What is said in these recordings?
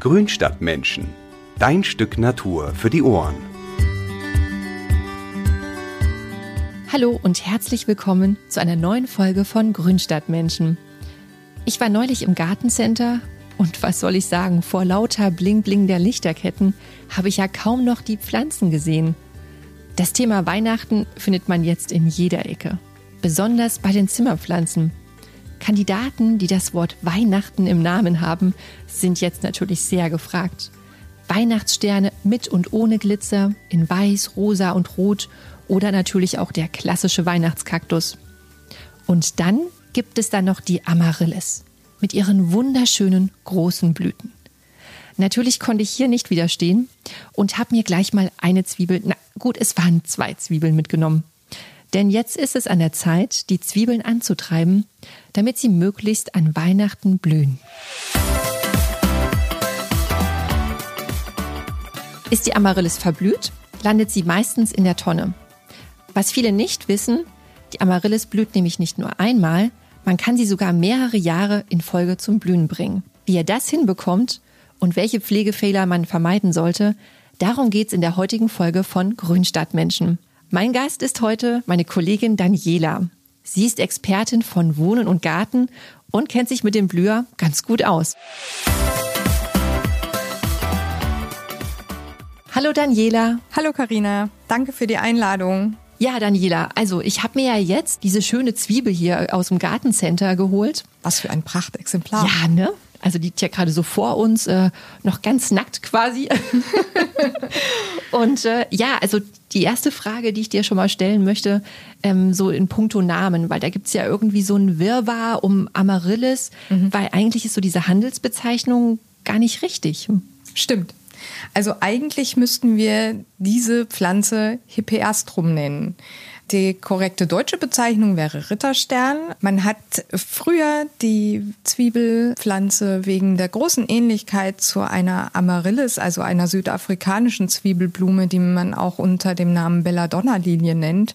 Grünstadtmenschen. Dein Stück Natur für die Ohren. Hallo und herzlich willkommen zu einer neuen Folge von Grünstadtmenschen. Ich war neulich im Gartencenter und was soll ich sagen, vor lauter Bling-Bling der Lichterketten habe ich ja kaum noch die Pflanzen gesehen. Das Thema Weihnachten findet man jetzt in jeder Ecke. Besonders bei den Zimmerpflanzen. Kandidaten, die das Wort Weihnachten im Namen haben, sind jetzt natürlich sehr gefragt. Weihnachtssterne mit und ohne Glitzer, in Weiß, Rosa und Rot oder natürlich auch der klassische Weihnachtskaktus. Und dann gibt es da noch die Amaryllis mit ihren wunderschönen großen Blüten. Natürlich konnte ich hier nicht widerstehen und habe mir gleich mal eine Zwiebel, na gut, es waren zwei Zwiebeln mitgenommen. Denn jetzt ist es an der Zeit, die Zwiebeln anzutreiben, damit sie möglichst an Weihnachten blühen. Ist die Amaryllis verblüht, landet sie meistens in der Tonne. Was viele nicht wissen, die Amaryllis blüht nämlich nicht nur einmal, man kann sie sogar mehrere Jahre in Folge zum Blühen bringen. Wie ihr das hinbekommt und welche Pflegefehler man vermeiden sollte, darum geht's in der heutigen Folge von Grünstadtmenschen. Mein Gast ist heute meine Kollegin Daniela. Sie ist Expertin von Wohnen und Garten und kennt sich mit dem Blüher ganz gut aus. Hallo Daniela. Hallo Karina, danke für die Einladung. Ja, Daniela, also ich habe mir ja jetzt diese schöne Zwiebel hier aus dem Gartencenter geholt. Was für ein Prachtexemplar. Ja, ne? Also die liegt ja gerade so vor uns, äh, noch ganz nackt quasi. und äh, ja, also die erste Frage, die ich dir schon mal stellen möchte, ähm, so in puncto Namen, weil da gibt's ja irgendwie so ein Wirrwarr um Amaryllis, mhm. weil eigentlich ist so diese Handelsbezeichnung gar nicht richtig. Stimmt. Also eigentlich müssten wir diese Pflanze Hippeastrum nennen. Die korrekte deutsche Bezeichnung wäre Ritterstern. Man hat früher die Zwiebelpflanze wegen der großen Ähnlichkeit zu einer Amaryllis, also einer südafrikanischen Zwiebelblume, die man auch unter dem Namen Belladonna-Lilie nennt,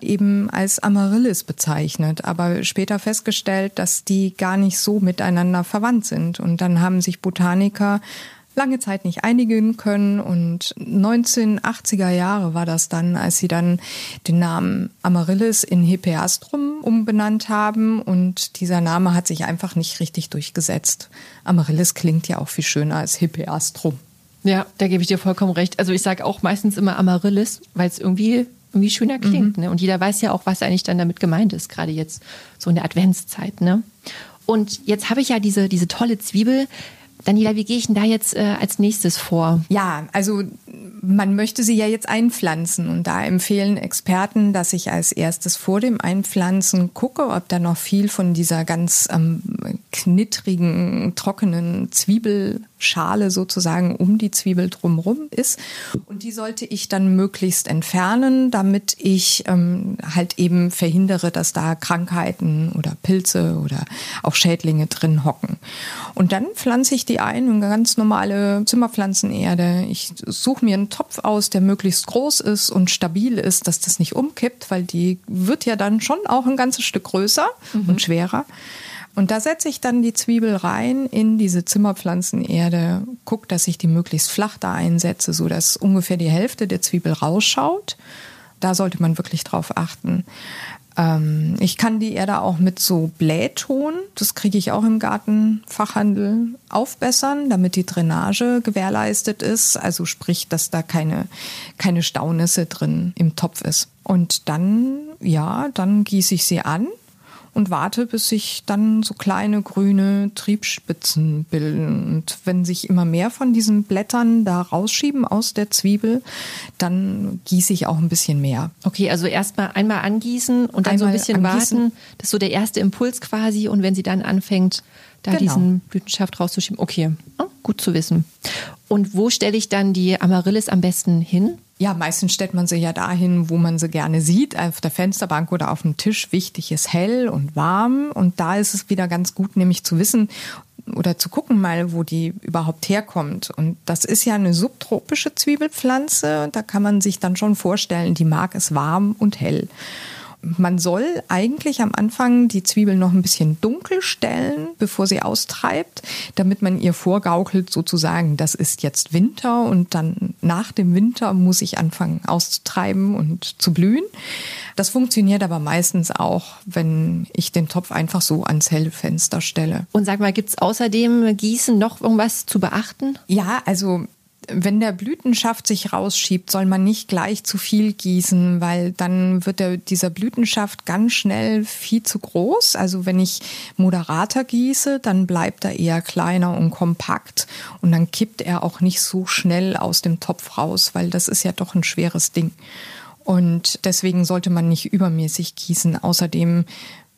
eben als Amaryllis bezeichnet. Aber später festgestellt, dass die gar nicht so miteinander verwandt sind. Und dann haben sich Botaniker lange Zeit nicht einigen können und 1980er Jahre war das dann, als sie dann den Namen Amaryllis in Hippeastrum umbenannt haben und dieser Name hat sich einfach nicht richtig durchgesetzt. Amaryllis klingt ja auch viel schöner als Hippeastrum. Ja, da gebe ich dir vollkommen recht. Also ich sage auch meistens immer Amaryllis, weil es irgendwie irgendwie schöner klingt. Mhm. Ne? Und jeder weiß ja auch, was eigentlich dann damit gemeint ist, gerade jetzt so in der Adventszeit. Ne? Und jetzt habe ich ja diese, diese tolle Zwiebel. Daniela, wie gehe ich denn da jetzt äh, als nächstes vor? Ja, also man möchte sie ja jetzt einpflanzen und da empfehlen Experten, dass ich als erstes vor dem Einpflanzen gucke, ob da noch viel von dieser ganz ähm, knittrigen, trockenen Zwiebelschale sozusagen um die Zwiebel drumherum ist. Und die sollte ich dann möglichst entfernen, damit ich ähm, halt eben verhindere, dass da Krankheiten oder Pilze oder auch Schädlinge drin hocken. Und dann pflanze ich die ein in ganz normale Zimmerpflanzenerde. Ich suche mir einen Topf aus, der möglichst groß ist und stabil ist, dass das nicht umkippt, weil die wird ja dann schon auch ein ganzes Stück größer mhm. und schwerer. Und da setze ich dann die Zwiebel rein in diese Zimmerpflanzenerde, gucke, dass ich die möglichst flach da einsetze, so dass ungefähr die Hälfte der Zwiebel rausschaut. Da sollte man wirklich drauf achten. Ähm, ich kann die Erde auch mit so Blähton, das kriege ich auch im Gartenfachhandel, aufbessern, damit die Drainage gewährleistet ist. Also sprich, dass da keine, keine Staunisse drin im Topf ist. Und dann, ja, dann gieße ich sie an und warte, bis sich dann so kleine grüne Triebspitzen bilden. Und wenn sich immer mehr von diesen Blättern da rausschieben aus der Zwiebel, dann gieße ich auch ein bisschen mehr. Okay, also erstmal einmal angießen und dann einmal so ein bisschen angießen. warten. Das ist so der erste Impuls quasi. Und wenn sie dann anfängt, da genau. diesen Blütenschaft rauszuschieben. Okay, oh, gut zu wissen. Und wo stelle ich dann die Amaryllis am besten hin? Ja, meistens stellt man sie ja dahin, wo man sie gerne sieht, auf der Fensterbank oder auf dem Tisch. Wichtig ist hell und warm. Und da ist es wieder ganz gut, nämlich zu wissen oder zu gucken mal, wo die überhaupt herkommt. Und das ist ja eine subtropische Zwiebelpflanze. Da kann man sich dann schon vorstellen, die mag es warm und hell. Man soll eigentlich am Anfang die Zwiebel noch ein bisschen dunkel stellen, bevor sie austreibt, damit man ihr vorgaukelt sozusagen, das ist jetzt Winter und dann nach dem Winter muss ich anfangen auszutreiben und zu blühen. Das funktioniert aber meistens auch, wenn ich den Topf einfach so ans helle Fenster stelle. Und sag mal, gibt's außerdem Gießen noch irgendwas zu beachten? Ja, also wenn der Blütenschaft sich rausschiebt, soll man nicht gleich zu viel gießen, weil dann wird der, dieser Blütenschaft ganz schnell viel zu groß. Also wenn ich moderater gieße, dann bleibt er eher kleiner und kompakt und dann kippt er auch nicht so schnell aus dem Topf raus, weil das ist ja doch ein schweres Ding. Und deswegen sollte man nicht übermäßig gießen. Außerdem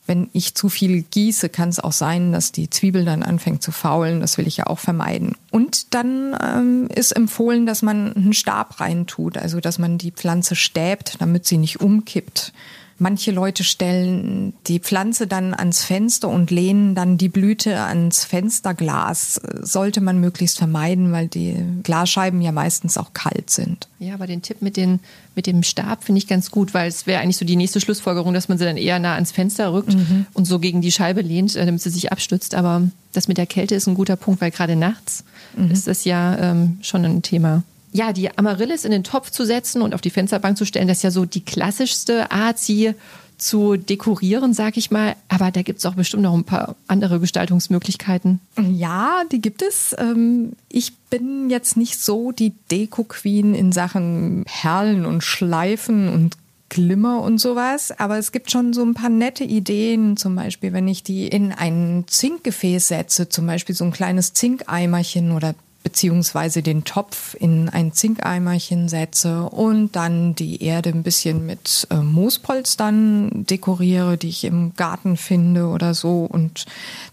wenn ich zu viel gieße, kann es auch sein, dass die Zwiebel dann anfängt zu faulen. Das will ich ja auch vermeiden. Und dann ähm, ist empfohlen, dass man einen Stab reintut, also dass man die Pflanze stäbt, damit sie nicht umkippt. Manche Leute stellen die Pflanze dann ans Fenster und lehnen dann die Blüte ans Fensterglas. Sollte man möglichst vermeiden, weil die Glasscheiben ja meistens auch kalt sind. Ja, aber den Tipp mit, den, mit dem Stab finde ich ganz gut, weil es wäre eigentlich so die nächste Schlussfolgerung, dass man sie dann eher nah ans Fenster rückt mhm. und so gegen die Scheibe lehnt, äh, damit sie sich abstützt. Aber das mit der Kälte ist ein guter Punkt, weil gerade nachts mhm. ist das ja ähm, schon ein Thema ja, die Amaryllis in den Topf zu setzen und auf die Fensterbank zu stellen, das ist ja so die klassischste Art, sie zu dekorieren, sag ich mal. Aber da gibt es auch bestimmt noch ein paar andere Gestaltungsmöglichkeiten. Ja, die gibt es. Ähm, ich bin jetzt nicht so die Deko-Queen in Sachen Perlen und Schleifen und Glimmer und sowas, aber es gibt schon so ein paar nette Ideen, zum Beispiel, wenn ich die in ein Zinkgefäß setze, zum Beispiel so ein kleines Zinkeimerchen oder beziehungsweise den Topf in ein Zinkeimerchen setze und dann die Erde ein bisschen mit äh, Moospolstern dekoriere, die ich im Garten finde oder so und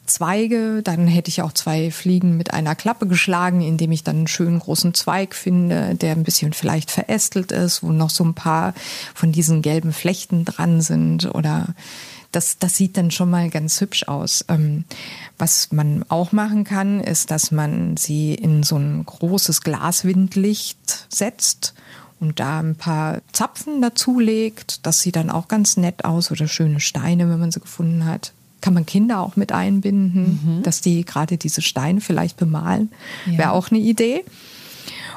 Zweige, dann hätte ich auch zwei Fliegen mit einer Klappe geschlagen, indem ich dann einen schönen großen Zweig finde, der ein bisschen vielleicht verästelt ist, wo noch so ein paar von diesen gelben Flechten dran sind oder das, das sieht dann schon mal ganz hübsch aus. Ähm, was man auch machen kann, ist, dass man sie in so ein großes Glaswindlicht setzt und da ein paar Zapfen dazulegt. Das sieht dann auch ganz nett aus oder schöne Steine, wenn man sie gefunden hat. Kann man Kinder auch mit einbinden, mhm. dass die gerade diese Steine vielleicht bemalen. Ja. Wäre auch eine Idee.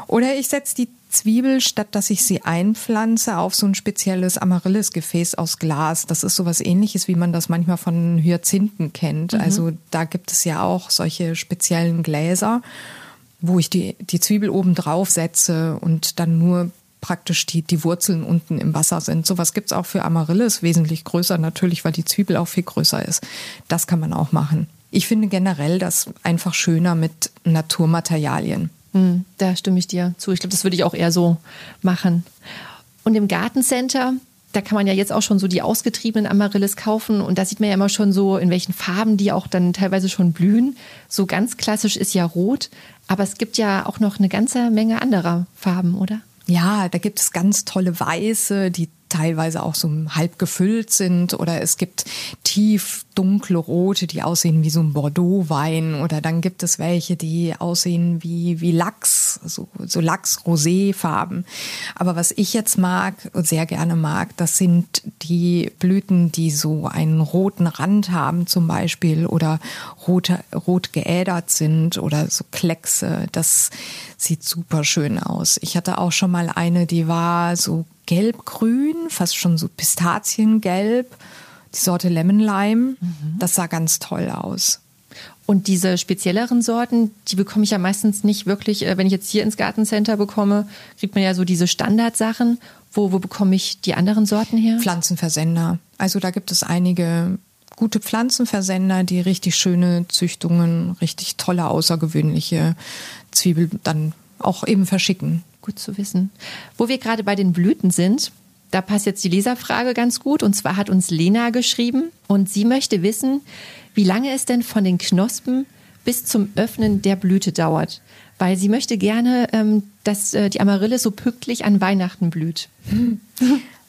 Oder ich setze die Zwiebel, statt dass ich sie einpflanze, auf so ein spezielles Amaryllis-Gefäß aus Glas. Das ist sowas ähnliches, wie man das manchmal von Hyazinthen kennt. Mhm. Also da gibt es ja auch solche speziellen Gläser, wo ich die, die Zwiebel oben drauf setze und dann nur praktisch die, die Wurzeln unten im Wasser sind. Sowas gibt es auch für Amaryllis, wesentlich größer natürlich, weil die Zwiebel auch viel größer ist. Das kann man auch machen. Ich finde generell das einfach schöner mit Naturmaterialien. Hm, da stimme ich dir zu. Ich glaube, das würde ich auch eher so machen. Und im Gartencenter, da kann man ja jetzt auch schon so die ausgetriebenen Amaryllis kaufen und da sieht man ja immer schon so, in welchen Farben die auch dann teilweise schon blühen. So ganz klassisch ist ja rot, aber es gibt ja auch noch eine ganze Menge anderer Farben, oder? Ja, da gibt es ganz tolle Weiße, die teilweise auch so halb gefüllt sind oder es gibt tief dunkle Rote, die aussehen wie so ein Bordeaux-Wein oder dann gibt es welche, die aussehen wie, wie Lachs, so, so Lachs-Rosé-Farben. Aber was ich jetzt mag und sehr gerne mag, das sind die Blüten, die so einen roten Rand haben zum Beispiel oder rot, rot geädert sind oder so Kleckse. Das sieht super schön aus. Ich hatte auch schon mal eine, die war so gelb-grün, fast schon so Pistaziengelb. Die Sorte Lemon Lime, mhm. das sah ganz toll aus. Und diese spezielleren Sorten, die bekomme ich ja meistens nicht wirklich, äh, wenn ich jetzt hier ins Gartencenter bekomme, kriegt man ja so diese Standardsachen. Wo, wo bekomme ich die anderen Sorten her? Pflanzenversender. Also da gibt es einige gute Pflanzenversender, die richtig schöne Züchtungen, richtig tolle, außergewöhnliche Zwiebel dann auch eben verschicken. Gut zu wissen. Wo wir gerade bei den Blüten sind, da passt jetzt die Leserfrage ganz gut. Und zwar hat uns Lena geschrieben und sie möchte wissen, wie lange es denn von den Knospen bis zum Öffnen der Blüte dauert. Weil sie möchte gerne, ähm, dass äh, die Amarille so pünktlich an Weihnachten blüht. Hm,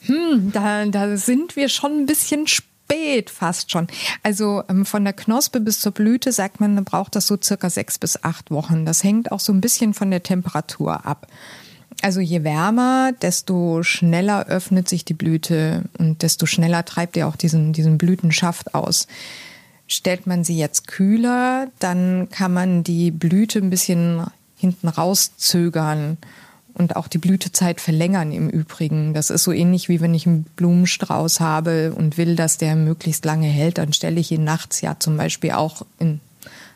hm da, da sind wir schon ein bisschen spät fast schon. Also ähm, von der Knospe bis zur Blüte sagt man, braucht das so circa sechs bis acht Wochen. Das hängt auch so ein bisschen von der Temperatur ab. Also je wärmer, desto schneller öffnet sich die Blüte und desto schneller treibt ihr auch diesen, diesen Blütenschaft aus. Stellt man sie jetzt kühler, dann kann man die Blüte ein bisschen hinten rauszögern und auch die Blütezeit verlängern im Übrigen. Das ist so ähnlich wie wenn ich einen Blumenstrauß habe und will, dass der möglichst lange hält, dann stelle ich ihn nachts ja zum Beispiel auch in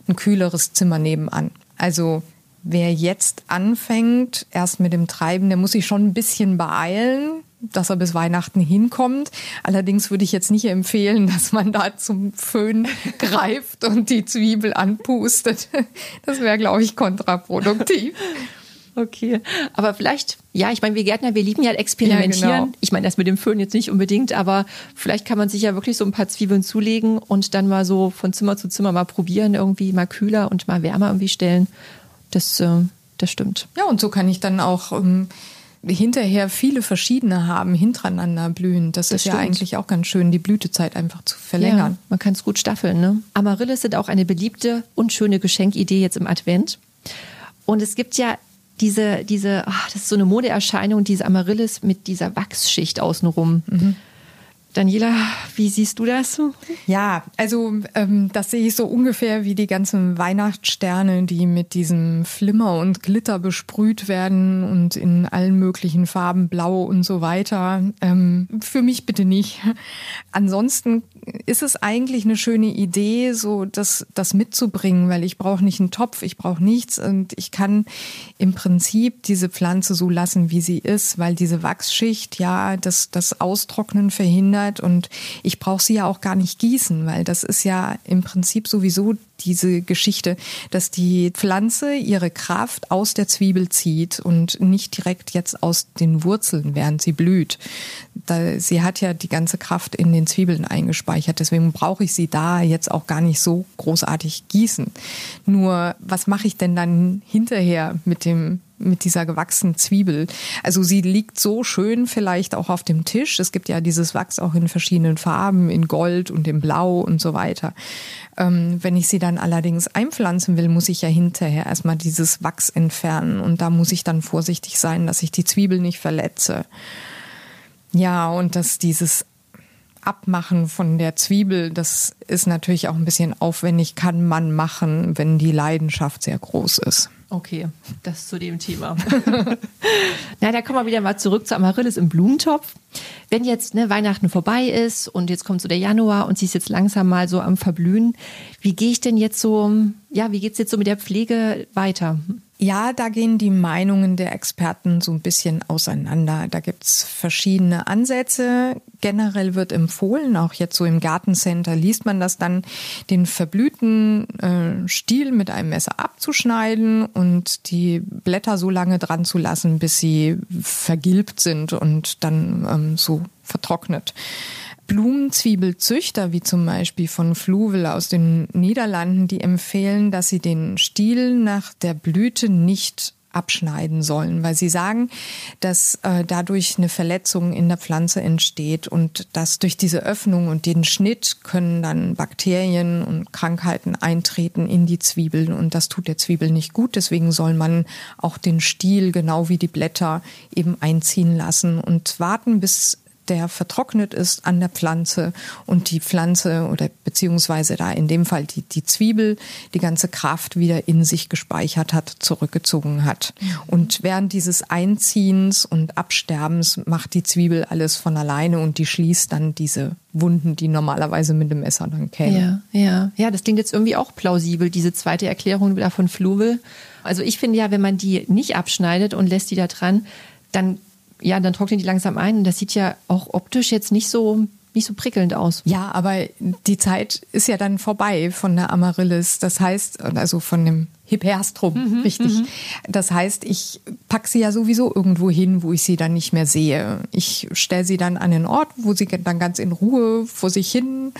ein kühleres Zimmer nebenan. Also wer jetzt anfängt, erst mit dem Treiben, der muss sich schon ein bisschen beeilen, dass er bis Weihnachten hinkommt. Allerdings würde ich jetzt nicht empfehlen, dass man da zum Föhn greift und die Zwiebel anpustet. Das wäre, glaube ich, kontraproduktiv. Okay, aber vielleicht, ja, ich meine, wir Gärtner, wir lieben ja experimentieren. Ja, genau. Ich meine, das mit dem Föhn jetzt nicht unbedingt, aber vielleicht kann man sich ja wirklich so ein paar Zwiebeln zulegen und dann mal so von Zimmer zu Zimmer mal probieren, irgendwie mal kühler und mal wärmer irgendwie stellen. Das, äh, das stimmt. Ja, und so kann ich dann auch ähm, hinterher viele verschiedene haben, hintereinander blühen. Das, das ist stimmt. ja eigentlich auch ganz schön, die Blütezeit einfach zu verlängern. Ja, man kann es gut staffeln. Ne? Amaryllis sind auch eine beliebte und schöne Geschenkidee jetzt im Advent. Und es gibt ja diese, diese, ach, das ist so eine Modeerscheinung, diese Amaryllis mit dieser Wachsschicht außenrum. Mhm. Daniela, wie siehst du das? Ja, also ähm, das sehe ich so ungefähr wie die ganzen Weihnachtssterne, die mit diesem Flimmer und Glitter besprüht werden und in allen möglichen Farben, blau und so weiter. Ähm, für mich bitte nicht. Ansonsten ist es eigentlich eine schöne Idee, so das, das mitzubringen, weil ich brauche nicht einen Topf, ich brauche nichts und ich kann im Prinzip diese Pflanze so lassen, wie sie ist, weil diese Wachsschicht ja das, das Austrocknen verhindert und ich brauche sie ja auch gar nicht gießen, weil das ist ja im Prinzip sowieso diese Geschichte, dass die Pflanze ihre Kraft aus der Zwiebel zieht und nicht direkt jetzt aus den Wurzeln, während sie blüht. Da, sie hat ja die ganze Kraft in den Zwiebeln eingespeichert. Deswegen brauche ich sie da jetzt auch gar nicht so großartig gießen. Nur, was mache ich denn dann hinterher mit dem mit dieser gewachsenen Zwiebel. Also sie liegt so schön vielleicht auch auf dem Tisch. Es gibt ja dieses Wachs auch in verschiedenen Farben, in Gold und in Blau und so weiter. Ähm, wenn ich sie dann allerdings einpflanzen will, muss ich ja hinterher erstmal dieses Wachs entfernen und da muss ich dann vorsichtig sein, dass ich die Zwiebel nicht verletze. Ja, und dass dieses Abmachen von der Zwiebel, das ist natürlich auch ein bisschen aufwendig, kann man machen, wenn die Leidenschaft sehr groß ist. Okay, das zu dem Thema. Na, da kommen wir wieder mal zurück zu Amaryllis im Blumentopf. Wenn jetzt ne, Weihnachten vorbei ist und jetzt kommt so der Januar und sie ist jetzt langsam mal so am Verblühen, wie gehe ich denn jetzt so, ja, wie geht's jetzt so mit der Pflege weiter? Ja, da gehen die Meinungen der Experten so ein bisschen auseinander. Da gibt's verschiedene Ansätze. Generell wird empfohlen, auch jetzt so im Gartencenter liest man das dann, den verblühten äh, Stiel mit einem Messer abzuschneiden und die Blätter so lange dran zu lassen, bis sie vergilbt sind und dann ähm, so vertrocknet. Blumenzwiebelzüchter, wie zum Beispiel von Fluvel aus den Niederlanden, die empfehlen, dass sie den Stiel nach der Blüte nicht abschneiden sollen, weil sie sagen, dass äh, dadurch eine Verletzung in der Pflanze entsteht und dass durch diese Öffnung und den Schnitt können dann Bakterien und Krankheiten eintreten in die Zwiebeln und das tut der Zwiebel nicht gut. Deswegen soll man auch den Stiel genau wie die Blätter eben einziehen lassen und warten, bis der vertrocknet ist an der Pflanze und die Pflanze oder beziehungsweise da in dem Fall die, die Zwiebel die ganze Kraft wieder in sich gespeichert hat, zurückgezogen hat. Und während dieses Einziehens und Absterbens macht die Zwiebel alles von alleine und die schließt dann diese Wunden, die normalerweise mit dem Messer dann kämen. Ja, ja. Ja, das klingt jetzt irgendwie auch plausibel, diese zweite Erklärung wieder von Fluvel. Also ich finde ja, wenn man die nicht abschneidet und lässt die da dran, dann ja, dann trocknen die langsam ein. Und das sieht ja auch optisch jetzt nicht so nicht so prickelnd aus. Ja, aber die Zeit ist ja dann vorbei von der Amaryllis. Das heißt, also von dem Hyperstrum, mhm, richtig. Mhm. Das heißt, ich packe sie ja sowieso irgendwo hin, wo ich sie dann nicht mehr sehe. Ich stelle sie dann an den Ort, wo sie dann ganz in Ruhe vor sich hin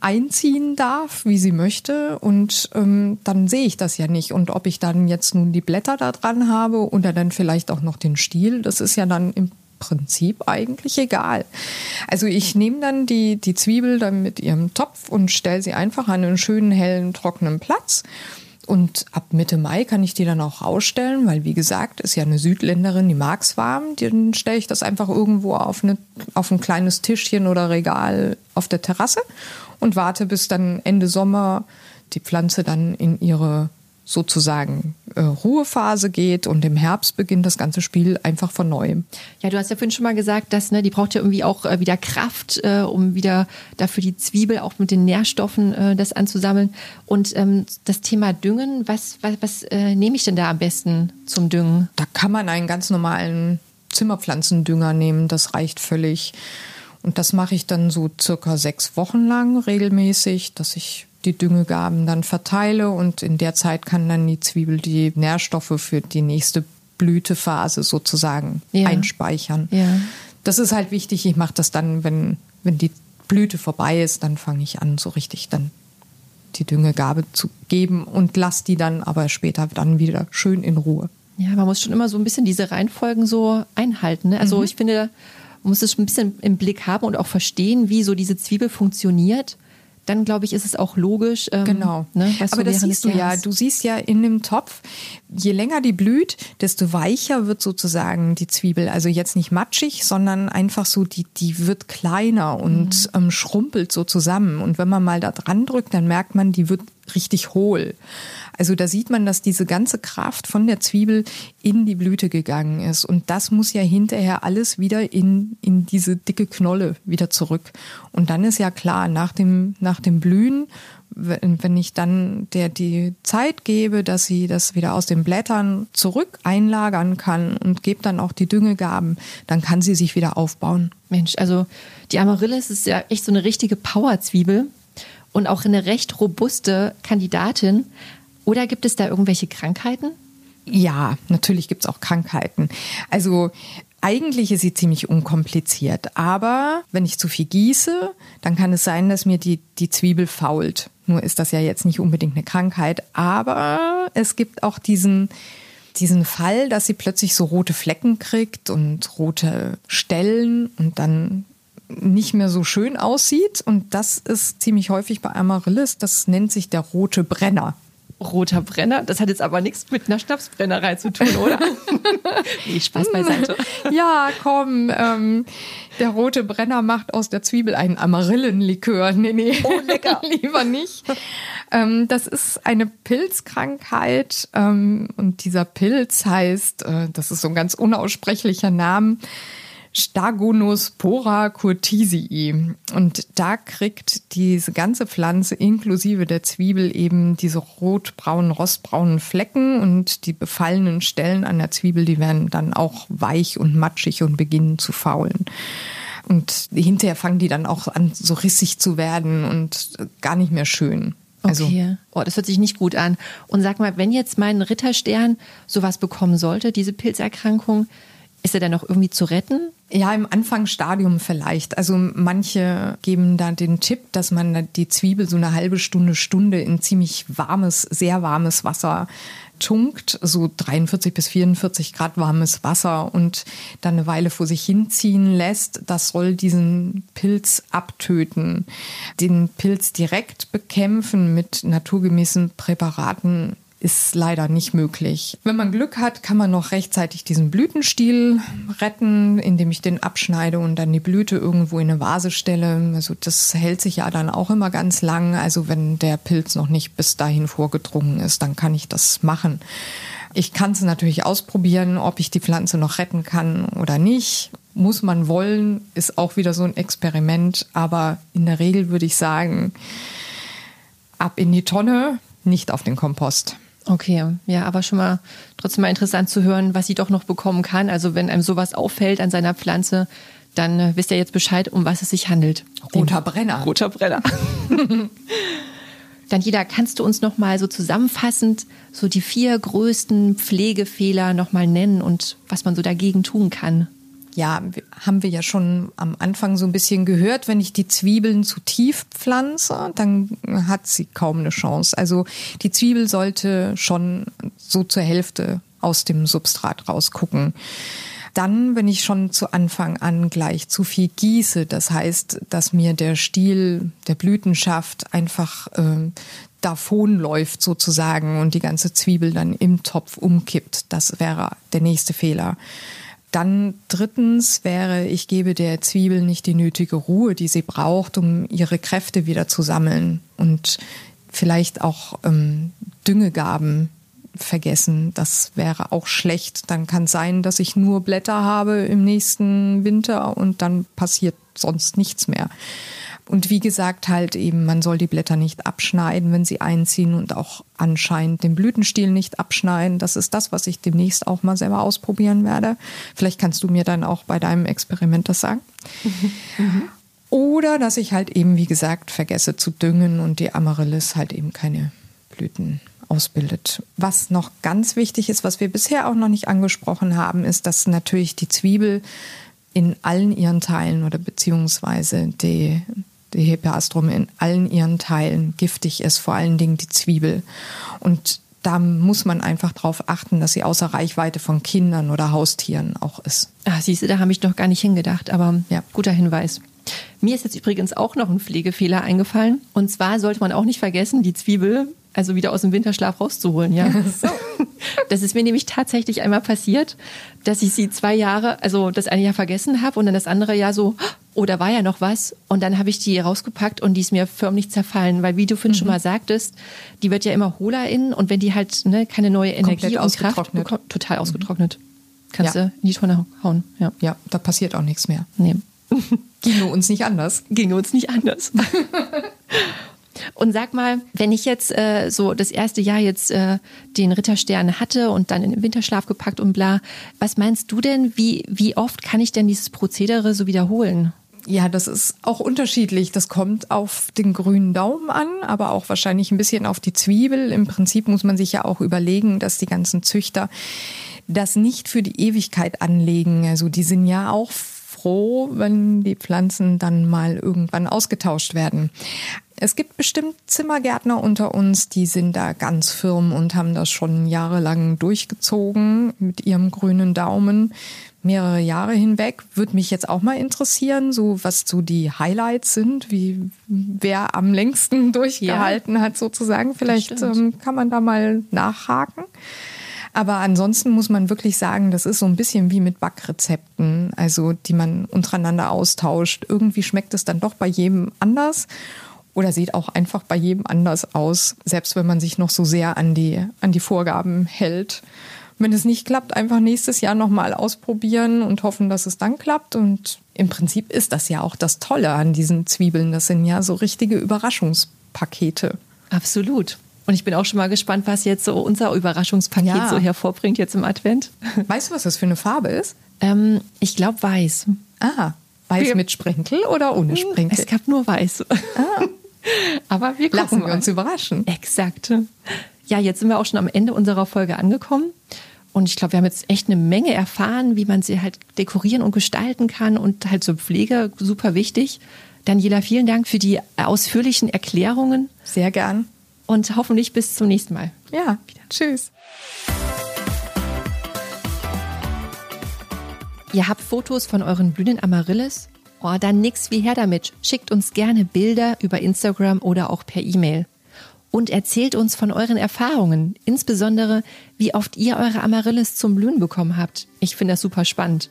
einziehen darf, wie sie möchte. Und ähm, dann sehe ich das ja nicht. Und ob ich dann jetzt nun die Blätter da dran habe oder dann vielleicht auch noch den Stiel, das ist ja dann im Prinzip eigentlich egal. Also ich nehme dann die, die Zwiebel dann mit ihrem Topf und stelle sie einfach an einen schönen, hellen, trockenen Platz Und ab Mitte Mai kann ich die dann auch rausstellen, weil wie gesagt, ist ja eine Südländerin, die mag's warm. Dann stelle ich das einfach irgendwo auf, eine, auf ein kleines Tischchen oder Regal auf der Terrasse und warte, bis dann Ende Sommer die Pflanze dann in ihre sozusagen äh, Ruhephase geht und im Herbst beginnt das ganze Spiel einfach von neuem. Ja, du hast ja vorhin schon mal gesagt, dass ne, die braucht ja irgendwie auch äh, wieder Kraft, äh, um wieder dafür die Zwiebel auch mit den Nährstoffen äh, das anzusammeln. Und ähm, das Thema Düngen, was, was, was äh, nehme ich denn da am besten zum Düngen? Da kann man einen ganz normalen Zimmerpflanzendünger nehmen, das reicht völlig. Und das mache ich dann so circa sechs Wochen lang regelmäßig, dass ich die Düngegaben dann verteile und in der Zeit kann dann die Zwiebel die Nährstoffe für die nächste Blütephase sozusagen ja. einspeichern. Ja. Das ist halt wichtig. Ich mache das dann, wenn, wenn die Blüte vorbei ist, dann fange ich an, so richtig dann die Düngegabe zu geben und lasse die dann aber später dann wieder schön in Ruhe. Ja, man muss schon immer so ein bisschen diese Reihenfolgen so einhalten. Ne? Also mhm. ich finde, man muss es ein bisschen im Blick haben und auch verstehen, wie so diese Zwiebel funktioniert dann glaube ich, ist es auch logisch. Ähm, genau. Ne, Aber das siehst du ja. Du siehst ja in dem Topf, je länger die blüht, desto weicher wird sozusagen die Zwiebel. Also jetzt nicht matschig, sondern einfach so, die, die wird kleiner und mhm. ähm, schrumpelt so zusammen. Und wenn man mal da dran drückt, dann merkt man, die wird richtig hohl. Also da sieht man, dass diese ganze Kraft von der Zwiebel in die Blüte gegangen ist. Und das muss ja hinterher alles wieder in, in diese dicke Knolle wieder zurück. Und dann ist ja klar, nach dem, nach dem Blühen, wenn ich dann der die Zeit gebe, dass sie das wieder aus den Blättern zurück einlagern kann und gebe dann auch die Düngegaben, dann kann sie sich wieder aufbauen. Mensch, also die Amaryllis ist ja echt so eine richtige Powerzwiebel und auch eine recht robuste Kandidatin. Oder gibt es da irgendwelche Krankheiten? Ja, natürlich gibt es auch Krankheiten. Also eigentlich ist sie ziemlich unkompliziert, aber wenn ich zu viel gieße, dann kann es sein, dass mir die, die Zwiebel fault. Nur ist das ja jetzt nicht unbedingt eine Krankheit, aber es gibt auch diesen, diesen Fall, dass sie plötzlich so rote Flecken kriegt und rote Stellen und dann nicht mehr so schön aussieht. Und das ist ziemlich häufig bei Amaryllis. Das nennt sich der rote Brenner roter Brenner. Das hat jetzt aber nichts mit einer Schnapsbrennerei zu tun, oder? nee, Spaß beiseite. ja, komm. Ähm, der rote Brenner macht aus der Zwiebel einen Amarillenlikör. Nee, nee. Oh, lecker. Lieber nicht. Ähm, das ist eine Pilzkrankheit. Ähm, und dieser Pilz heißt, äh, das ist so ein ganz unaussprechlicher Name, Stagonospora curtisii. Und da kriegt diese ganze Pflanze inklusive der Zwiebel eben diese rotbraunen, rostbraunen Flecken und die befallenen Stellen an der Zwiebel, die werden dann auch weich und matschig und beginnen zu faulen. Und hinterher fangen die dann auch an, so rissig zu werden und gar nicht mehr schön. Also, okay. Oh, das hört sich nicht gut an. Und sag mal, wenn jetzt mein Ritterstern sowas bekommen sollte, diese Pilzerkrankung, ist er denn noch irgendwie zu retten? Ja, im Anfangsstadium vielleicht. Also manche geben da den Tipp, dass man die Zwiebel so eine halbe Stunde, Stunde in ziemlich warmes, sehr warmes Wasser tunkt, so 43 bis 44 Grad warmes Wasser und dann eine Weile vor sich hinziehen lässt. Das soll diesen Pilz abtöten. Den Pilz direkt bekämpfen mit naturgemäßen Präparaten ist leider nicht möglich. Wenn man Glück hat, kann man noch rechtzeitig diesen Blütenstiel retten, indem ich den abschneide und dann die Blüte irgendwo in eine Vase stelle. Also das hält sich ja dann auch immer ganz lang. Also wenn der Pilz noch nicht bis dahin vorgedrungen ist, dann kann ich das machen. Ich kann es natürlich ausprobieren, ob ich die Pflanze noch retten kann oder nicht. Muss man wollen, ist auch wieder so ein Experiment. Aber in der Regel würde ich sagen, ab in die Tonne, nicht auf den Kompost. Okay, ja, aber schon mal trotzdem mal interessant zu hören, was sie doch noch bekommen kann. Also wenn einem sowas auffällt an seiner Pflanze, dann äh, wisst ihr jetzt Bescheid, um was es sich handelt. Roter Brenner. Roter Brenner. dann jeder, kannst du uns noch mal so zusammenfassend so die vier größten Pflegefehler noch mal nennen und was man so dagegen tun kann? Ja, haben wir ja schon am Anfang so ein bisschen gehört, wenn ich die Zwiebeln zu tief pflanze, dann hat sie kaum eine Chance. Also die Zwiebel sollte schon so zur Hälfte aus dem Substrat rausgucken. Dann, wenn ich schon zu Anfang an gleich zu viel gieße, das heißt, dass mir der Stiel der Blütenschaft einfach äh, davonläuft sozusagen und die ganze Zwiebel dann im Topf umkippt, das wäre der nächste Fehler. Dann drittens wäre, ich gebe der Zwiebel nicht die nötige Ruhe, die sie braucht, um ihre Kräfte wieder zu sammeln und vielleicht auch ähm, Düngegaben vergessen. Das wäre auch schlecht. Dann kann sein, dass ich nur Blätter habe im nächsten Winter und dann passiert sonst nichts mehr. Und wie gesagt, halt eben, man soll die Blätter nicht abschneiden, wenn sie einziehen und auch anscheinend den Blütenstiel nicht abschneiden. Das ist das, was ich demnächst auch mal selber ausprobieren werde. Vielleicht kannst du mir dann auch bei deinem Experiment das sagen. Mhm. Oder dass ich halt eben, wie gesagt, vergesse zu düngen und die Amaryllis halt eben keine Blüten ausbildet. Was noch ganz wichtig ist, was wir bisher auch noch nicht angesprochen haben, ist, dass natürlich die Zwiebel in allen ihren Teilen oder beziehungsweise die, die Hepeastrum in allen ihren Teilen giftig ist, vor allen Dingen die Zwiebel. Und da muss man einfach darauf achten, dass sie außer Reichweite von Kindern oder Haustieren auch ist. Ah, siehst du, da habe ich noch gar nicht hingedacht, aber ja. guter Hinweis. Mir ist jetzt übrigens auch noch ein Pflegefehler eingefallen. Und zwar sollte man auch nicht vergessen, die Zwiebel also wieder aus dem Winterschlaf rauszuholen, ja. So. Das ist mir nämlich tatsächlich einmal passiert, dass ich sie zwei Jahre, also das eine Jahr vergessen habe und dann das andere Jahr so, oh, da war ja noch was. Und dann habe ich die rausgepackt und die ist mir förmlich zerfallen, weil wie du vorhin mhm. schon mal sagtest, die wird ja immer hohler innen und wenn die halt ne, keine neue Energie und Kraft bekommt, total mhm. ausgetrocknet. Kannst ja. du in die Tonne hauen. Ja. ja, da passiert auch nichts mehr. Nee. Ginge uns nicht anders. Ginge uns nicht anders. Und sag mal, wenn ich jetzt äh, so das erste Jahr jetzt äh, den Ritterstern hatte und dann in den Winterschlaf gepackt und bla, was meinst du denn, wie, wie oft kann ich denn dieses Prozedere so wiederholen? Ja, das ist auch unterschiedlich. Das kommt auf den grünen Daumen an, aber auch wahrscheinlich ein bisschen auf die Zwiebel. Im Prinzip muss man sich ja auch überlegen, dass die ganzen Züchter das nicht für die Ewigkeit anlegen. Also die sind ja auch froh, wenn die Pflanzen dann mal irgendwann ausgetauscht werden. Es gibt bestimmt Zimmergärtner unter uns, die sind da ganz firm und haben das schon jahrelang durchgezogen mit ihrem grünen Daumen. Mehrere Jahre hinweg. Würde mich jetzt auch mal interessieren, so was so die Highlights sind, wie wer am längsten durchgehalten ja, hat sozusagen. Vielleicht ähm, kann man da mal nachhaken. Aber ansonsten muss man wirklich sagen, das ist so ein bisschen wie mit Backrezepten, also die man untereinander austauscht. Irgendwie schmeckt es dann doch bei jedem anders oder sieht auch einfach bei jedem anders aus, selbst wenn man sich noch so sehr an die, an die Vorgaben hält. Wenn es nicht klappt, einfach nächstes Jahr nochmal ausprobieren und hoffen, dass es dann klappt. Und im Prinzip ist das ja auch das Tolle an diesen Zwiebeln. Das sind ja so richtige Überraschungspakete. Absolut. Und ich bin auch schon mal gespannt, was jetzt so unser Überraschungspaket ja. so hervorbringt jetzt im Advent. Weißt du, was das für eine Farbe ist? Ähm, ich glaube weiß. Ah, weiß mit Sprenkel oder ohne Sprenkel? Es gab nur weiß. Ah. Aber wir gucken Lassen wir uns überraschen. Exakt. Ja, jetzt sind wir auch schon am Ende unserer Folge angekommen. Und ich glaube, wir haben jetzt echt eine Menge erfahren, wie man sie halt dekorieren und gestalten kann und halt zur Pflege super wichtig. Daniela, vielen Dank für die ausführlichen Erklärungen. Sehr gern. Und hoffentlich bis zum nächsten Mal. Ja, Wieder. tschüss. Ihr habt Fotos von euren blühenden Amaryllis? Oh, dann nix wie her damit. Schickt uns gerne Bilder über Instagram oder auch per E-Mail. Und erzählt uns von euren Erfahrungen, insbesondere wie oft ihr eure Amaryllis zum Blühen bekommen habt. Ich finde das super spannend.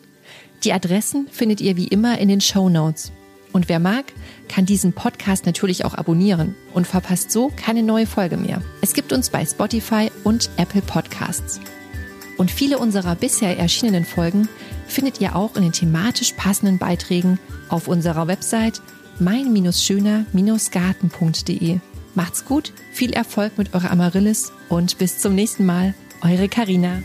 Die Adressen findet ihr wie immer in den Show Notes. Und wer mag, kann diesen Podcast natürlich auch abonnieren und verpasst so keine neue Folge mehr. Es gibt uns bei Spotify und Apple Podcasts. Und viele unserer bisher erschienenen Folgen findet ihr auch in den thematisch passenden Beiträgen auf unserer Website mein-schöner-garten.de. Macht's gut, viel Erfolg mit eurer Amaryllis und bis zum nächsten Mal. Eure Karina.